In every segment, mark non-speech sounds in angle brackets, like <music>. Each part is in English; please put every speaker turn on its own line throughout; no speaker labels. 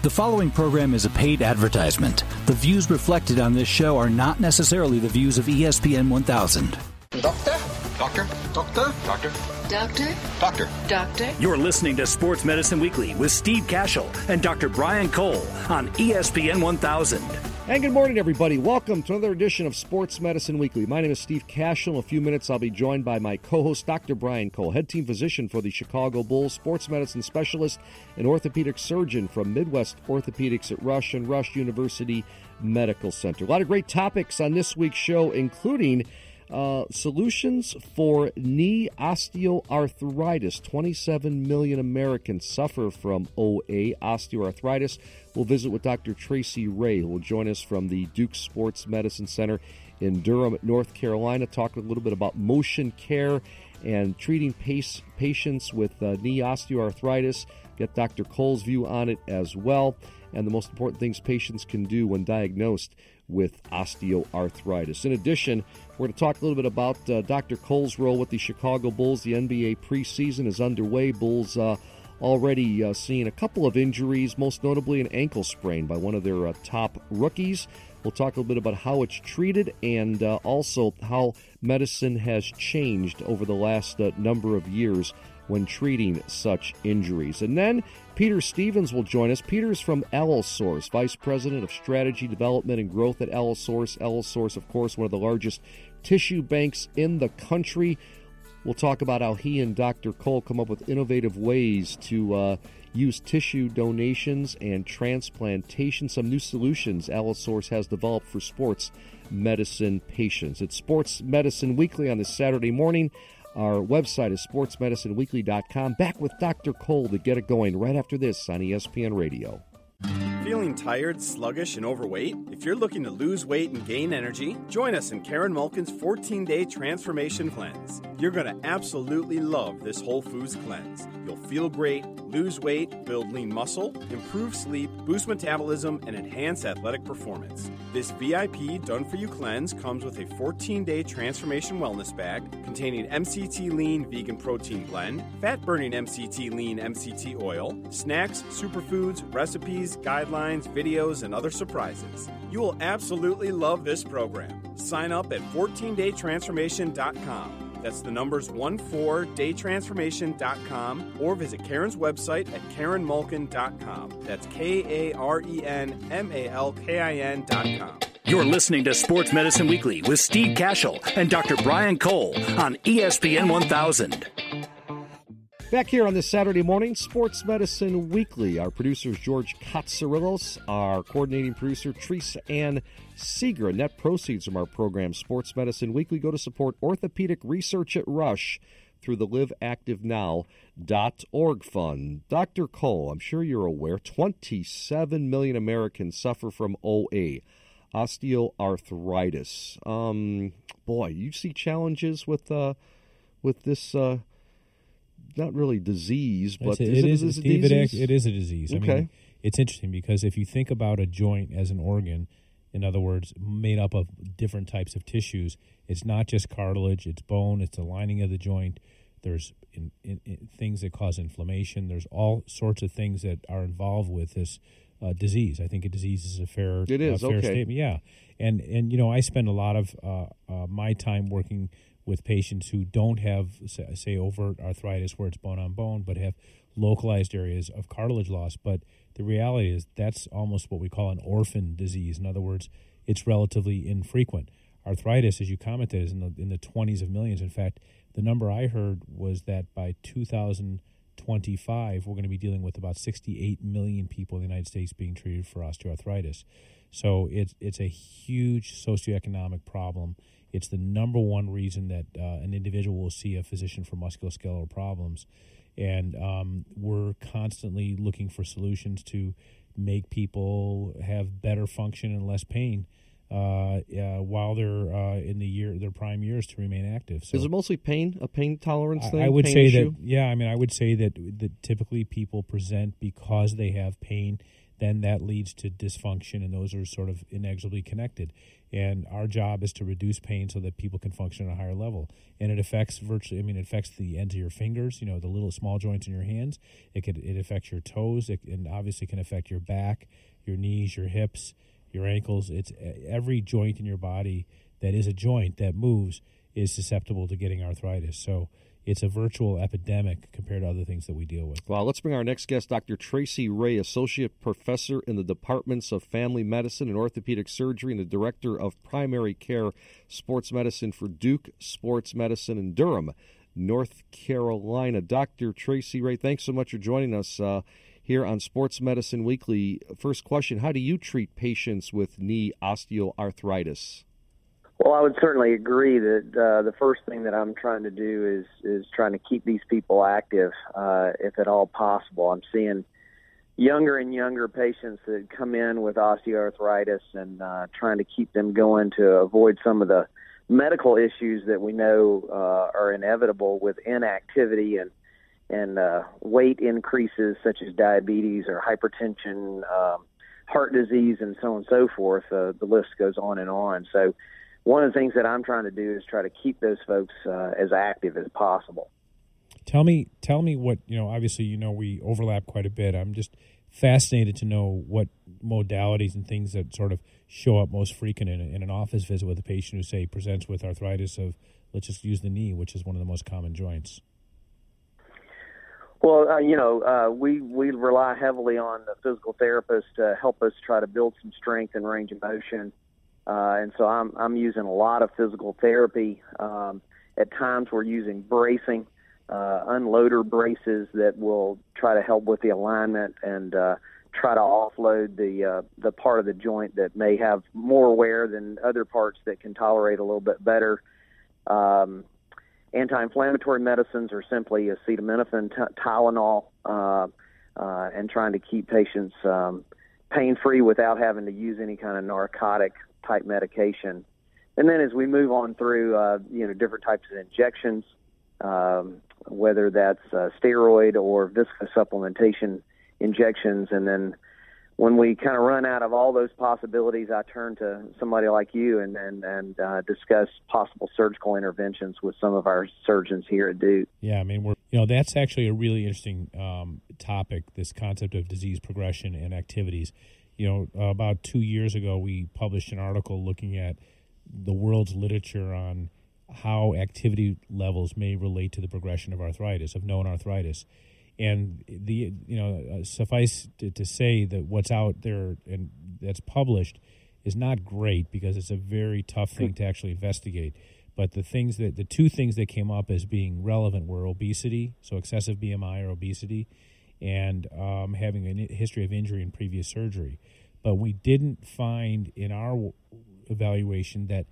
The following program is a paid advertisement. The views reflected on this show are not necessarily the views of ESPN 1000.
Doctor?
Doctor?
Doctor?
Doctor?
Doctor?
Doctor?
Doctor?
You're listening to Sports Medicine Weekly with Steve Kashul and Dr. Brian Cole on ESPN 1000.
And good morning, everybody. Welcome to another edition of Sports Medicine Weekly. My name is Steve Kashul. In a few minutes, I'll be joined by my co host, Dr. Brian Cole, head team physician for the Chicago Bulls, sports medicine specialist, and orthopedic surgeon from Midwest Orthopedics at Rush and Rush University Medical Center. A lot of great topics on this week's show, including uh, solutions for knee osteoarthritis. 27 million Americans suffer from OA, osteoarthritis. We'll visit with Dr. Tracy Ray, who will join us from the Duke Sports Medicine Center in Durham, North Carolina, talking a little bit about motion care and treating pace, patients with uh, knee osteoarthritis. Get Dr. Cole's view on it as well, and the most important things patients can do when diagnosed with osteoarthritis. In addition, we're going to talk a little bit about uh, Dr. Cole's role with the Chicago Bulls. The NBA preseason is underway. Bulls uh, already uh, seeing a couple of injuries, most notably an ankle sprain by one of their uh, top rookies. We'll talk a little bit about how it's treated and uh, also how medicine has changed over the last uh, number of years when treating such injuries. And then Peter Stevens will join us. Peter's from Allosource, Vice President of Strategy Development and Growth at Allosource. Allosource, of course, one of the largest tissue banks in the country. We'll talk about how he and Dr. Cole come up with innovative ways to uh, use tissue donations and transplantation, some new solutions Allosource has developed for sports medicine patients. It's Sports Medicine Weekly on this Saturday morning. Our website is sportsmedicineweekly.com. Back with Dr. Cole to get it going right after this on ESPN Radio.
Feeling tired, sluggish, and overweight? If you're looking to lose weight and gain energy, join us in Karen Malkin's 14 day transformation cleanse. You're going to absolutely love this Whole Foods cleanse. You'll feel great, lose weight, build lean muscle, improve sleep, boost metabolism, and enhance athletic performance. This VIP done for you cleanse comes with a 14 day transformation wellness bag containing MCT lean vegan protein blend, fat burning MCT lean MCT oil, snacks, superfoods, recipes, guidelines, videos, and other surprises. You will absolutely love this program. Sign up at 14daytransformation.com. That's the numbers 14daytransformation.com or visit Karen's website at karenmalkin.com. That's K A R E N M A L K I N.com.
You're listening to Sports Medicine Weekly with Steve Kashul and Dr. Brian Cole on ESPN 1000.
Back here on this Saturday morning, Sports Medicine Weekly. Our producer is George Katsarillos, our coordinating producer, Teresa Ann Seeger. Net proceeds from our program, Sports Medicine Weekly, go to support orthopedic research at Rush through the liveactivenow.org fund. Dr. Cole, I'm sure you're aware, 27 million Americans suffer from OA, osteoarthritis. Um, boy, you see challenges with uh, with this. Uh, not really disease, but
it
is
is,
it, is it,
Steve, it,
disease?
it is a disease. I
Okay.
mean, it's interesting because if you think about a joint as an organ, in other words, made up of different types of tissues, it's not just cartilage, it's bone, it's the lining of the joint. There's in, in, in things that cause inflammation. There's all sorts of things that are involved with this uh, disease. I think a disease is a fair,
It is,
a fair
okay.
statement. Yeah, and and you know, I spend a lot of uh, uh, my time working with patients who don't have, say, overt arthritis where it's bone on bone, but have localized areas of cartilage loss. But the reality is that's almost what we call an orphan disease. In other words, it's relatively infrequent. Arthritis, as you commented, is in the in the twenties of millions. In fact, the number I heard was that by 2025, we're going to be dealing with about 68 million people in the United States being treated for osteoarthritis. So it's it's a huge socioeconomic problem. It's the number one reason that uh, an individual will see a physician for musculoskeletal problems, and um, we're constantly looking for solutions to make people have better function and less pain uh, uh, while they're uh, in the year their prime years to remain active. So
Is it mostly pain, a pain tolerance
I-
thing?
I would say
issue?
that yeah. I mean, I would say that that typically people present because they have pain. Then that leads to dysfunction, and those are sort of inexorably connected. And our job is to reduce pain so that people can function at a higher level. And it affects virtually i mean it affects the ends of your fingers you know the little small joints in your hands. It could it affects your toes. It, and obviously can affect your back your knees your hips your ankles. It's every joint in your body that is a joint that moves is susceptible to getting arthritis. So it's a virtual epidemic compared to other things that we deal with.
Well, let's bring our next guest, Dr. Tracy Ray, Associate Professor in the Departments of Family Medicine and Orthopedic Surgery and the Director of Primary Care Sports Medicine for Duke Sports Medicine in Durham, North Carolina. Dr. Tracy Ray, thanks so much for joining us. Uh, here on Sports Medicine Weekly. First question How do you treat patients with knee osteoarthritis?
Well, I would certainly agree that uh, the first thing that I'm trying to do is is trying to keep these people active, uh, if at all possible. I'm seeing younger and younger patients that come in with osteoarthritis and uh, trying to keep them going to avoid some of the medical issues that we know uh, are inevitable with inactivity and and uh, weight increases such as diabetes or hypertension, um, heart disease, and so on and so forth. Uh, the list goes on and on. So one of the things that I'm trying to do is try to keep those folks uh, as active as possible.
Tell me, tell me what you know. Obviously, you know we overlap quite a bit. I'm just fascinated to know what modalities and things that sort of show up most frequent in, a, in an office visit with a patient who say presents with arthritis of let's just use the knee, which is one of the most common joints.
Well, uh, you know, uh, we we rely heavily on the physical therapist to help us try to build some strength and range of motion uh, and so I'm I'm using a lot of physical therapy. Um, at times we're using bracing, uh, unloader braces that will try to help with the alignment and uh, try to offload the uh, the part of the joint that may have more wear than other parts that can tolerate a little bit better. Um, anti-inflammatory medicines are simply acetaminophen, t- Tylenol, uh, uh, and trying to keep patients um, pain-free without having to use any kind of narcotic type medication. And then as we move on through, uh, you know, different types of injections, um, whether that's uh, steroid or viscosupplementation injections, and then when we kind of run out of all those possibilities, I turn to somebody like you and and, and uh, discuss possible surgical interventions with some of our surgeons here at Duke.
Yeah, I mean, we're you know that's actually a really interesting um, topic. This concept of disease progression and activities you know, uh, about two years ago, we published an article looking at the world's literature on how activity levels may relate to the progression of arthritis, of known arthritis. And the you know uh, suffice to, to, say that what's out there and that's published is not great because it's a very tough thing to actually investigate. But the things that the two things that came up as being relevant were obesity, so excessive BMI or obesity, and um, having a history of injury and previous surgery. But we didn't find in our evaluation that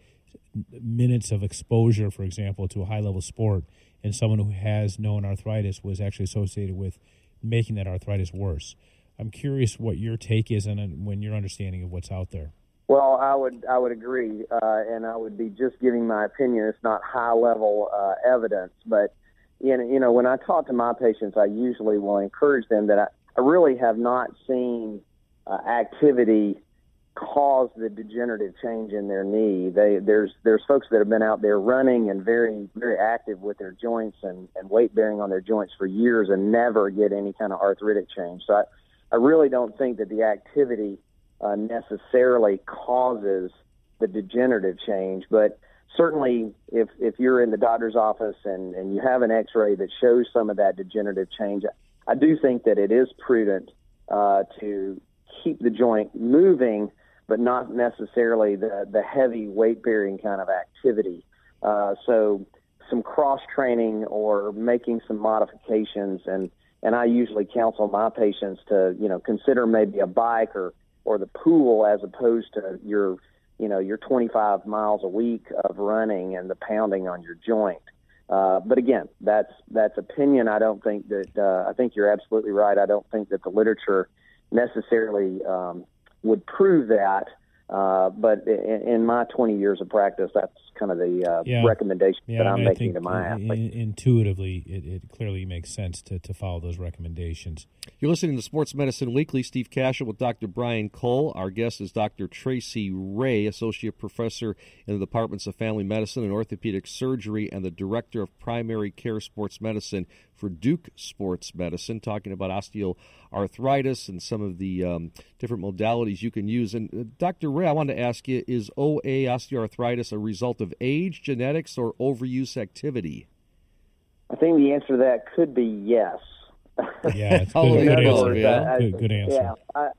minutes of exposure, for example, to a high level sport in someone who has known arthritis was actually associated with making that arthritis worse. I'm curious what your take is on when your understanding of what's out there.
Well, I would I would agree, uh, and I would be just giving my opinion. It's not high level uh, evidence, but you know, when I talk to my patients, I usually will encourage them that I, I really have not seen uh, activity cause the degenerative change in their knee. They there's there's folks that have been out there running and very very active with their joints and, and weight bearing on their joints for years and never get any kind of arthritic change. So I, I really don't think that the activity uh, necessarily causes the degenerative change, but certainly if if you're in the doctor's office and and you have an X-ray that shows some of that degenerative change, I do think that it is prudent uh, to keep the joint moving, but not necessarily the the heavy weight bearing kind of activity. Uh, so some cross training or making some modifications and and I usually counsel my patients to you know consider maybe a bike or or the pool as opposed to your you know your 25 miles a week of running and the pounding on your joint. Uh, but again, that's that's opinion. I don't think that uh, I think you're absolutely right. I don't think that the literature necessarily um, would prove that. Uh, but in, in, my 20 years of practice, that's kind of the uh, yeah. recommendation
yeah,
that
I'm
making to my athletes.
Intuitively, it, it, clearly makes sense to, to follow those recommendations.
You're listening to Sports Medicine Weekly. Steve Kashul with Dr. Brian Cole. Our guest is Dr. Tracy Ray, Associate Professor in the Departments of Family Medicine and Orthopedic Surgery and the Director of Primary Care Sports Medicine for Duke Sports Medicine, talking about osteoarthritis and some of the um, different modalities you can use. And uh, Dr. Ray, I wanted to ask you: Is OA osteoarthritis a result of age, genetics, or overuse activity?
I think the answer to that could be yes.
Yeah, it's <laughs> good, good, answer. Yeah. good, good answer.
Yeah,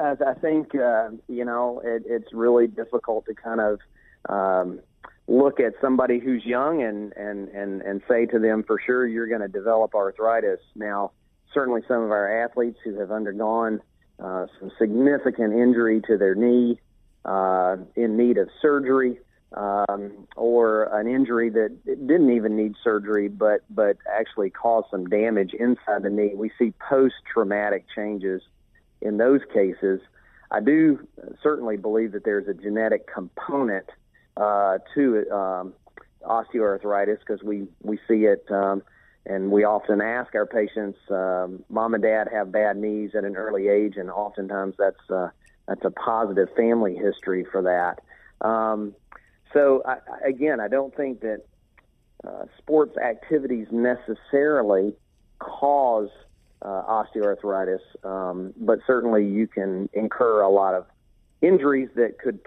I, I think uh, you know it, it's really difficult to kind of um, look at somebody who's young and and and and say to them for sure you're going to develop arthritis. Now, certainly some of our athletes who have undergone uh, some significant injury to their knee, uh, in need of surgery, um, or an injury that didn't even need surgery, but but actually caused some damage inside the knee. We see post-traumatic changes in those cases. I do certainly believe that there's a genetic component uh, to um, osteoarthritis because we we see it. Um, and we often ask our patients, um, mom and dad have bad knees at an early age, and oftentimes that's uh, that's a positive family history for that. Um, so I, again, I don't think that uh, sports activities necessarily cause uh, osteoarthritis, um, but certainly you can incur a lot of injuries that could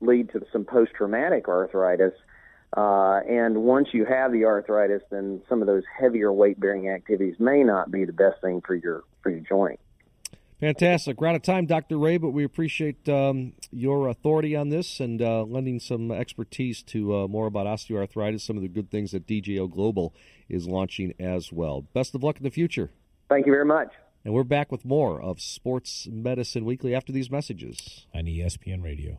lead to some post-traumatic arthritis. Uh, and once you have the arthritis, then some of those heavier weight-bearing activities may not be the best thing for your for your joint.
Fantastic. We're out of time, Dr. Ray, but we appreciate um, your authority on this and uh, lending some expertise to uh, more about osteoarthritis, some of the good things that DJO Global is launching as well. Best of luck in the future.
Thank you very much.
And we're back with more of Sports Medicine Weekly after these messages
on ESPN Radio.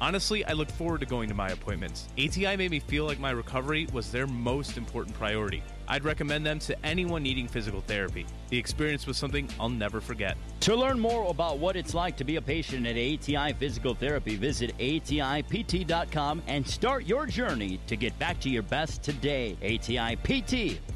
Honestly, I look forward to going to my appointments. ATI made me feel like my recovery was their most important priority. I'd recommend them to anyone needing physical therapy. The experience was something I'll never forget.
To learn more about what it's like to be a patient at ATI Physical Therapy, visit ATIPT.com and start your journey to get back to your best today.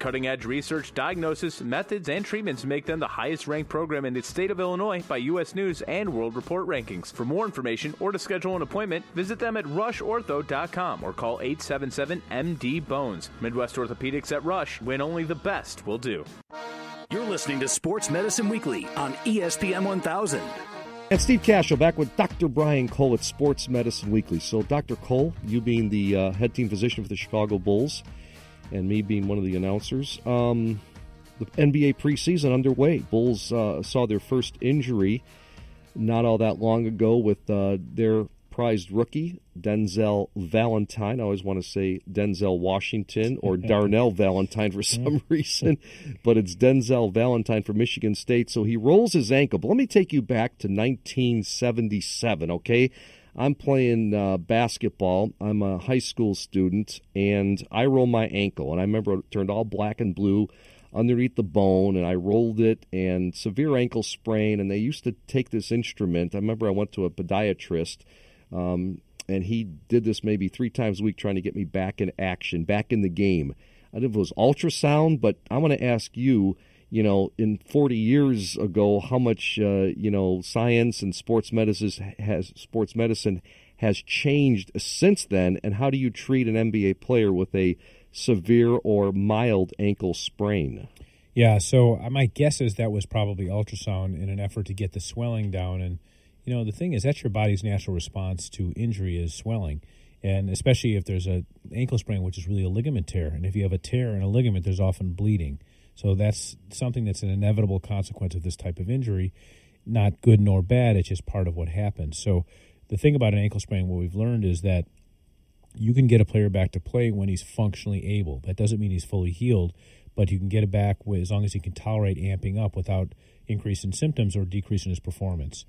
cutting edge research, diagnosis, methods, and treatments make them the highest ranked program in the state of Illinois by U.S. News and World Report rankings. For more information or to schedule an appointment, visit them at rushortho.com or call 877 MD Bones. Midwest Orthopedics at Rush, when only the best will do.
You're listening to Sports Medicine Weekly on ESPN 1000.
And Steve Kashul back with Dr. Brian Cole at Sports Medicine Weekly. So, Dr. Cole, you being the uh, head team physician for the Chicago Bulls, and me being one of the announcers. Um, the NBA preseason underway. Bulls uh, saw their first injury not all that long ago with uh, their prized rookie, Denzel Valentine. I always want to say Denzel Washington or <laughs> Darnell Valentine for some reason, but it's Denzel Valentine from Michigan State. So he rolls his ankle. But let me take you back to 1977, okay? I'm playing uh, basketball. I'm a high school student, and I roll my ankle. And I remember it turned all black and blue underneath the bone, and I rolled it, and severe ankle sprain. And they used to take this instrument. I remember I went to a podiatrist, um, and he did this maybe three times a week, trying to get me back in action, back in the game. I don't know if it was ultrasound, but I want to ask you you know, in 40 years ago, how much, uh, you know, science and sports medicine has sports medicine has changed since then, and how do you treat an NBA player with a severe or mild ankle sprain?
Yeah, so uh, my guess is that was probably ultrasound in an effort to get the swelling down. And, you know, the thing is, that's your body's natural response to injury is swelling. And especially if there's a ankle sprain, which is really a ligament tear. And if you have a tear in a ligament, there's often bleeding. So that's something that's an inevitable consequence of this type of injury. Not good nor bad, it's just part of what happens. So the thing about an ankle sprain, what we've learned is that you can get a player back to play when he's functionally able. That doesn't mean he's fully healed, but you can get it back as long as he can tolerate amping up without increase in symptoms or decrease in his performance.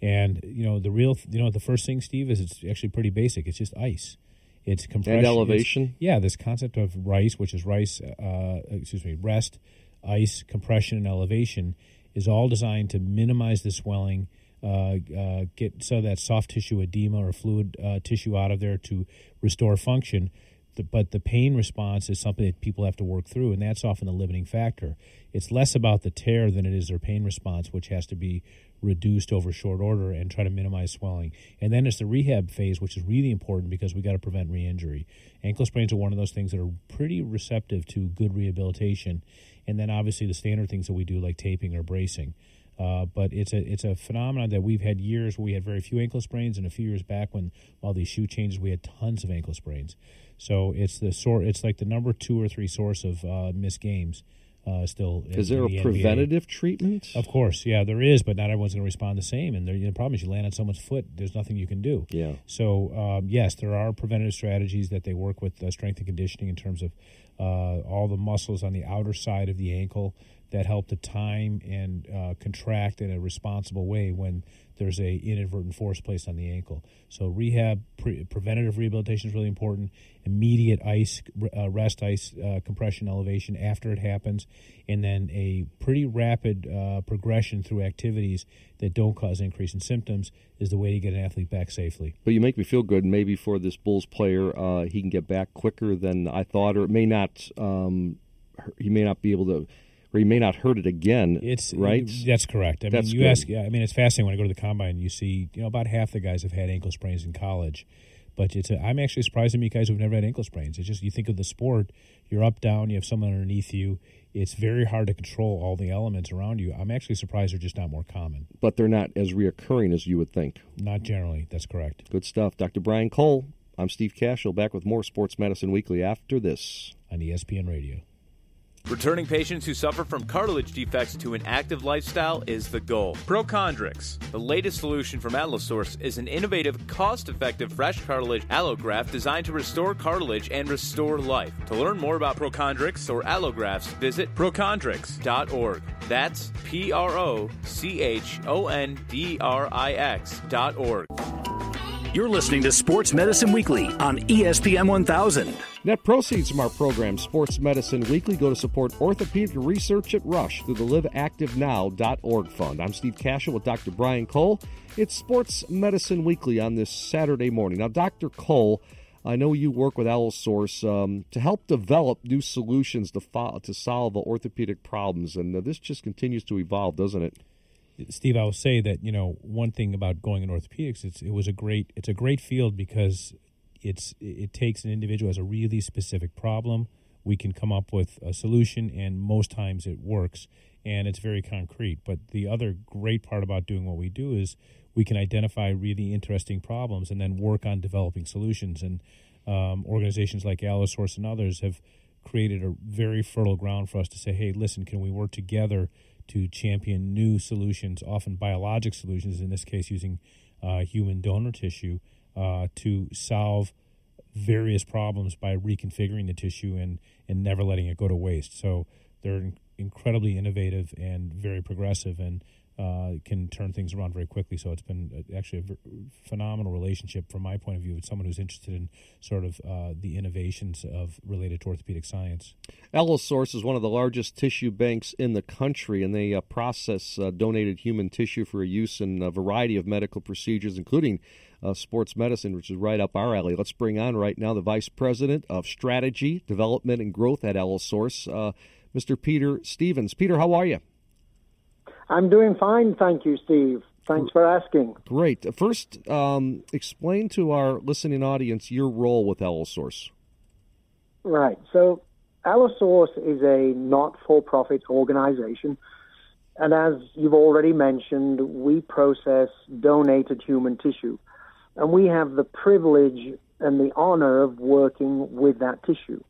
And you know the real, you know, the first thing, Steve, is it's actually pretty basic. It's just ice. It's compression.
And elevation.
It's, yeah, this concept of rice, which is rice, uh, excuse me, rest, ice, compression, and elevation, is all designed to minimize the swelling. Uh, uh, get so that soft tissue edema or fluid uh, tissue out of there to restore function the, but the pain response is something that people have to work through, and that's often the limiting factor. It's less about the tear than it is their pain response, which has to be reduced over short order and try to minimize swelling. And then it's the rehab phase, which is really important because we got to prevent re-injury. Ankle sprains are one of those things that are pretty receptive to good rehabilitation, and then obviously the standard things that we do like taping or bracing. Uh, but it's a it's a phenomenon that we've had years where we had very few ankle sprains, and a few years back when all these shoe changes, we had tons of ankle sprains. So it's the sort it's like the number two or three source of uh, missed games. Uh, still,
is there
the
a preventative treatment?
Of course, yeah, there is, but not everyone's going to respond the same. And there, the problem is, you land on someone's foot. There's nothing you can do.
Yeah.
So um, yes, there are preventative strategies that they work with uh, strength and conditioning in terms of uh, all the muscles on the outer side of the ankle that help to time and uh, contract in a responsible way when there's a inadvertent force placed on the ankle. So rehab, pre- preventative rehabilitation is really important. Immediate ice, uh, rest, ice uh, compression, elevation after it happens, and then a pretty rapid uh, progression through activities that don't cause increase in symptoms is the way to get an athlete back safely.
But you make me feel good. Maybe for this Bulls player, uh, he can get back quicker than I thought, or it may not. Um, he may not be able to or he may not hurt it again. It's right.
That's correct. I
that's
mean, you good. ask. I mean, it's fascinating when I go to the combine. You see, you know, about half the guys have had ankle sprains in college, but it's. A, I'm actually surprised to meet guys who've never had ankle sprains. It's just you think of the sport. You're up, down. You have someone underneath you. It's very hard to control all the elements around you. I'm actually surprised they're just not more common.
But they're not as reoccurring as you would think.
Not generally. That's correct.
Good stuff, Dr. Brian Cole. I'm Steve Kashul. Back with more Sports Medicine Weekly after this
on ESPN Radio.
Returning patients who suffer from cartilage defects to an active lifestyle is the goal. Prochondrix, the latest solution from Allosource, is an innovative, cost effective fresh cartilage allograft designed to restore cartilage and restore life. To learn more about Prochondrix or allografts, visit prochondrix.org. That's P R O C H O N D R I X dot.
You're listening to Sports Medicine Weekly on ESPN 1000.
Net proceeds from our program, Sports Medicine Weekly, go to support orthopedic research at Rush through the liveactivenow.org fund. I'm Steve Kashul with Dr. Brian Cole. It's Sports Medicine Weekly on this Saturday morning. Now, Dr. Cole, I know you work with Allosource um, to help develop new solutions to, fo- to solve orthopedic problems, and uh, this just continues to evolve, doesn't it?
Steve, I will say that you know one thing about going in orthopedics, it's it was a great it's a great field because it's it takes an individual as a really specific problem. We can come up with a solution, and most times it works, and it's very concrete. But the other great part about doing what we do is we can identify really interesting problems and then work on developing solutions. And um, organizations like Allosource and others have created a very fertile ground for us to say, hey, listen, can we work together? to champion new solutions, often biologic solutions, in this case using uh, human donor tissue, uh, to solve various problems by reconfiguring the tissue and, and never letting it go to waste. So they're incredibly innovative and very progressive. And uh, can turn things around very quickly. So it's been uh, actually a phenomenal relationship from my point of view with someone who's interested in sort of uh, the innovations of related to orthopedic science.
Allosource is one of the largest tissue banks in the country, and they uh, process uh, donated human tissue for use in a variety of medical procedures, including uh, sports medicine, which is right up our alley. Let's bring on right now the Vice President of Strategy, Development, and Growth at Allosource, Mr. Peter Stevens. Peter, how are you?
I'm doing fine, thank you, Steve. Thanks for asking.
Great. First, um, explain to our listening audience your role with Allosource.
Right. So, Allosource is a not for profit organization. And as you've already mentioned, we process donated human tissue. And we have the privilege and the honor of working with that tissue.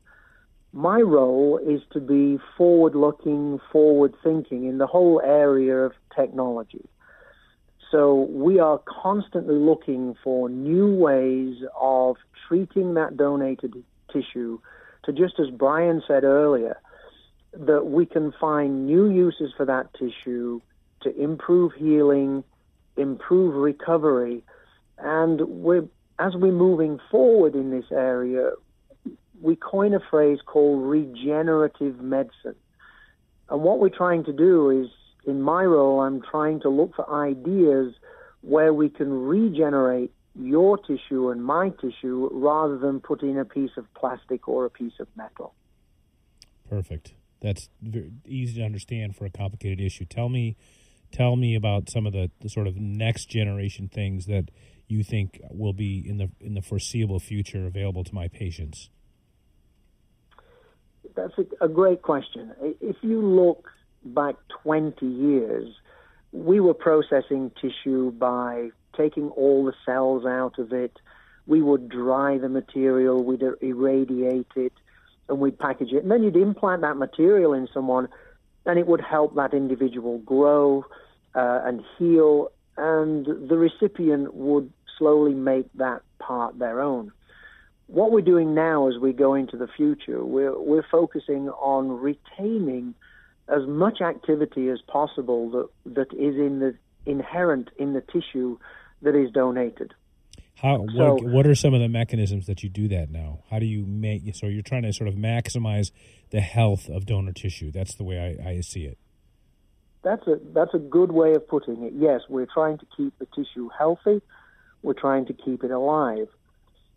My role is to be forward looking, forward thinking in the whole area of technology. So we are constantly looking for new ways of treating that donated tissue to just as Brian said earlier, that we can find new uses for that tissue to improve healing, improve recovery, and we're, as we're moving forward in this area, we coin a phrase called regenerative medicine. And what we're trying to do is, in my role, I'm trying to look for ideas where we can regenerate your tissue and my tissue rather than put in a piece of plastic or a piece of metal.
Perfect. That's easy to understand for a complicated issue. Tell me, tell me about some of the, the sort of next generation things that you think will be in the in the foreseeable future available to my patients.
That's a, a great question. If you look back 20 years, we were processing tissue by taking all the cells out of it. We would dry the material, we'd irradiate it, and we'd package it. And then you'd implant that material in someone, and it would help that individual grow uh, and heal, and the recipient would slowly make that part their own. What we're doing now as we go into the future, we're, we're focusing on retaining as much activity as possible that, that is in the inherent in the tissue that is donated.
How so, what, what are some of the mechanisms that you do that now? How do you make so you're trying to sort of maximize the health of donor tissue? That's the way I, I see it.
That's a that's a good way of putting it. Yes, we're trying to keep the tissue healthy. We're trying to keep it alive.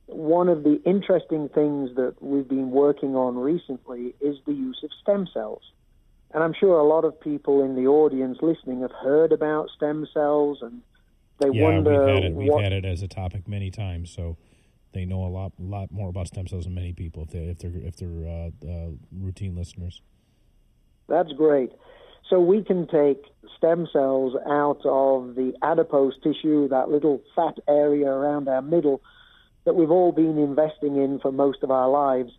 One of the interesting things that we've been working on recently is the use of stem cells. And I'm sure a lot of people in the audience listening have heard about stem cells and they
yeah,
wonder.
We've had it. We've
what,
had it as a topic many times, so they know a lot, lot more about stem cells than many people if they if they're if they're uh, uh, routine listeners.
That's great. So we can take stem cells out of the adipose tissue, that little fat area around our middle that we've all been investing in for most of our lives,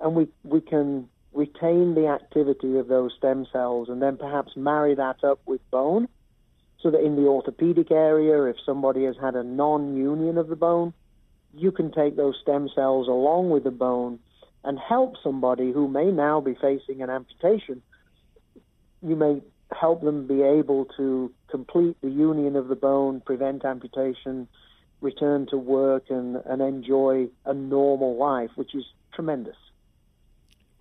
and we we can retain the activity of those stem cells and then perhaps marry that up with bone so that in the orthopedic area, if somebody has had a non union of the bone, you can take those stem cells along with the bone and help somebody who may now be facing an amputation. You may help them be able to complete the union of the bone, prevent amputation, return to work, and, and enjoy a normal life, which is tremendous.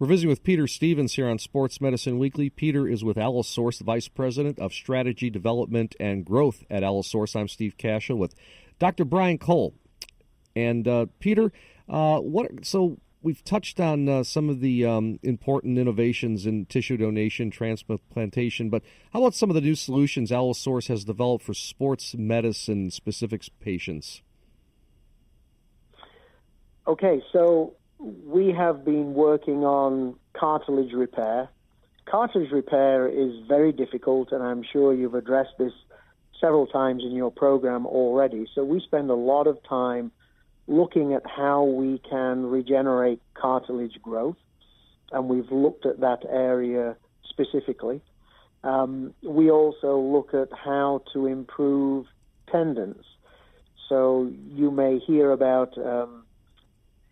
We're visiting with Peter Stevens here on Sports Medicine Weekly. Peter is with Allosource, Vice President of Strategy Development and Growth at Allosource. I'm Steve Kashul with Dr. Brian Cole. And uh, Peter, uh, what? So we've touched on uh, some of the um, important innovations in tissue donation, transplantation, but how about some of the new solutions Allosource has developed for sports medicine specific patients?
Okay, so we have been working on cartilage repair. Cartilage repair is very difficult, and I'm sure you've addressed this several times in your program already. So we spend a lot of time looking at how we can regenerate cartilage growth, and we've looked at that area specifically. Um, we also look at how to improve tendons. So you may hear about um,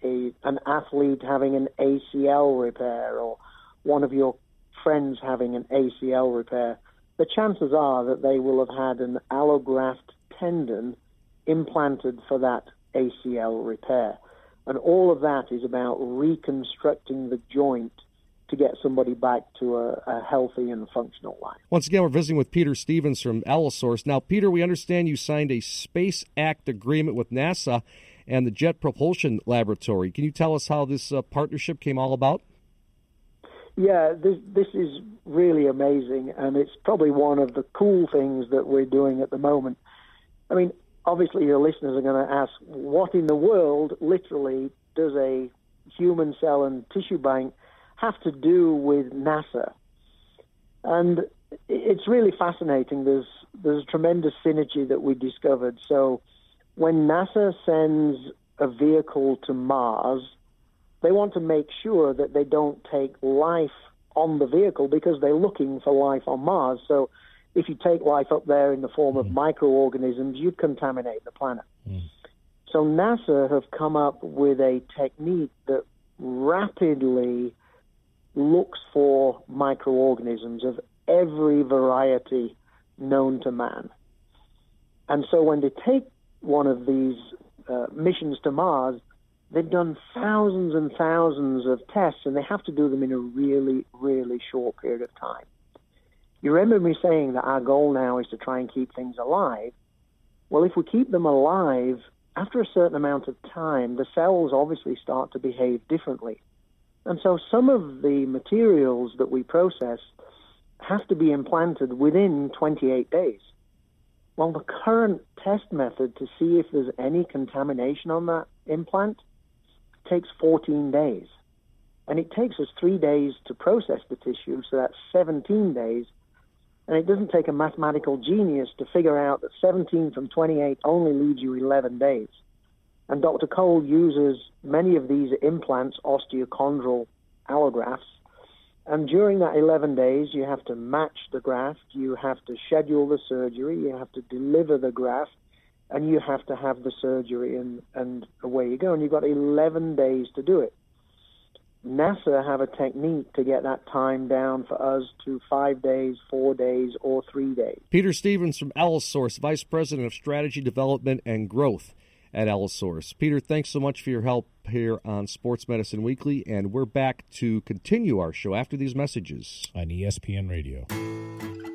a an athlete having an ACL repair or one of your friends having an ACL repair, the chances are that they will have had an allograft tendon implanted for that ACL repair. And all of that is about reconstructing the joint to get somebody back to a, a, healthy and functional life.
Once again, we're visiting with Peter Stevens from Allosource. Now, Peter, we understand you signed a Space Act agreement with NASA and the Jet Propulsion Laboratory. Can you tell us how this uh, partnership came all about?
Yeah, this this is really amazing, and it's probably one of the cool things that we're doing at the moment. I mean, obviously, your listeners are going to ask, what in the world, literally, does a human cell and tissue bank have to do with NASA? And it's really fascinating. There's there's a tremendous synergy that we discovered. So when NASA sends a vehicle to Mars, they want to make sure that they don't take life on the vehicle because they're looking for life on Mars. So if you take life up there in the form of mm. microorganisms, you'd contaminate the planet. Mm. So NASA have come up with a technique that rapidly looks for microorganisms of every variety known to man. And so when they take one of these uh, missions to Mars, they've done thousands and thousands of tests, and they have to do them in a really, really short period of time. You remember me saying that our goal now is to try and keep things alive. Well, if we keep them alive, after a certain amount of time, the cells obviously start to behave differently. And so some of the materials that we process have to be implanted within 28 days. Well, the current test method to see if there's any contamination on that implant takes 14 days. And it takes us three days to process the tissue, so that's 17 days. And it doesn't take a mathematical genius to figure out that 17 from 28 only leaves you 11 days. And Dr. Cole uses many of these implants, osteochondral allografts, and during that 11 days, you have to match the graft, you have to schedule the surgery, you have to deliver the graft, and you have to have the surgery, and, and away you go. And you've got 11 days to do it. NASA have a technique to get that time down for us to five days, four days, or three days.
Peter Stevens from Allosource, Vice President of Strategy Development and Growth at Allosource. Peter, thanks so much for your help here on Sports Medicine Weekly, and we're back to continue our show after these messages
on ESPN Radio.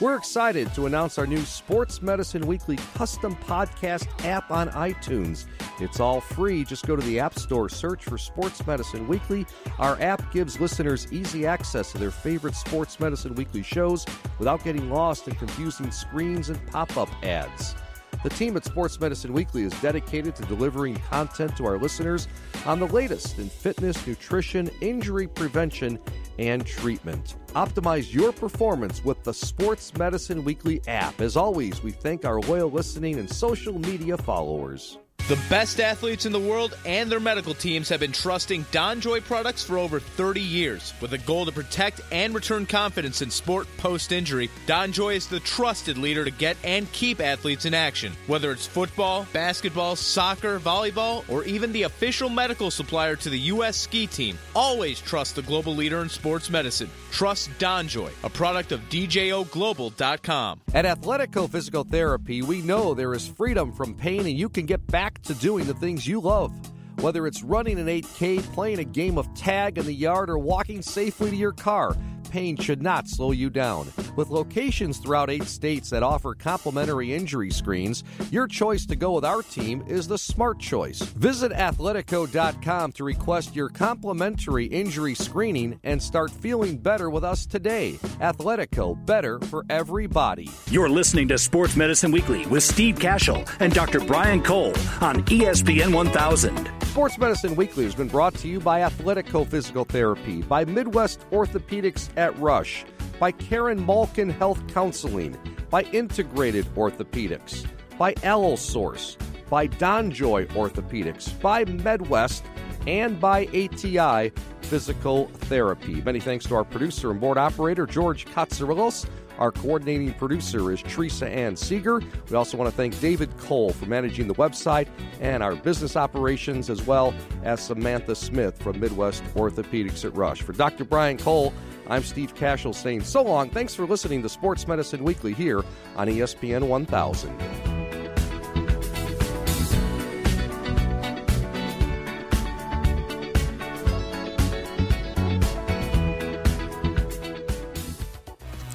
We're excited to announce our new Sports Medicine Weekly custom podcast app on iTunes. It's all free. Just go to the App Store, search for Sports Medicine Weekly. Our app gives listeners easy access to their favorite Sports Medicine Weekly shows without getting lost in confusing screens and pop up ads. The team at Sports Medicine Weekly is dedicated to delivering content to our listeners on the latest in fitness, nutrition, injury prevention, and treatment. Optimize your performance with the Sports Medicine Weekly app. As always, we thank our loyal listening and social media followers.
The best athletes in the world and their medical teams have been trusting DonJoy products for over 30 years. With a goal to protect and return confidence in sport post injury, DonJoy is the trusted leader to get and keep athletes in action. Whether it's football, basketball, soccer, volleyball, or even the official medical supplier to the U.S. ski team, always trust the global leader in sports medicine. Trust DonJoy, a product of DJOGlobal.com.
At Athletico Physical Therapy, we know there is freedom from pain and you can get to doing the things you love. Whether it's running an 8K, playing a game of tag in the yard, or walking safely to your car, pain should not slow you down. With locations throughout eight states that offer complimentary injury screens, your choice to go with our team is the smart choice. Visit athletico.com to request your complimentary injury screening and start feeling better with us today. Athletico, better for everybody.
You're listening to Sports Medicine Weekly with Steve Kashul and Dr. Brian Cole on ESPN 1000.
Sports Medicine Weekly has been brought to you by Athletico Physical Therapy, by Midwest Orthopedics at Rush, by Karen Malkin Health Counseling, by Integrated Orthopedics, by Allosource, by DonJoy Orthopedics, by MedWest, and by ATI Physical Therapy. Many thanks to our producer and board operator, George Katsarillos. Our coordinating producer is Teresa Ann Seeger. We also want to thank David Cole for managing the website and our business operations, as well as Samantha Smith from Midwest Orthopedics at Rush. For Dr. Brian Cole, I'm Steve Kashul saying so long. Thanks for listening to Sports Medicine Weekly here on ESPN 1000.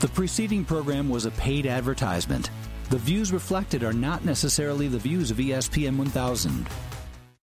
The preceding program was a paid advertisement. The views reflected are not necessarily the views of ESPN 1000.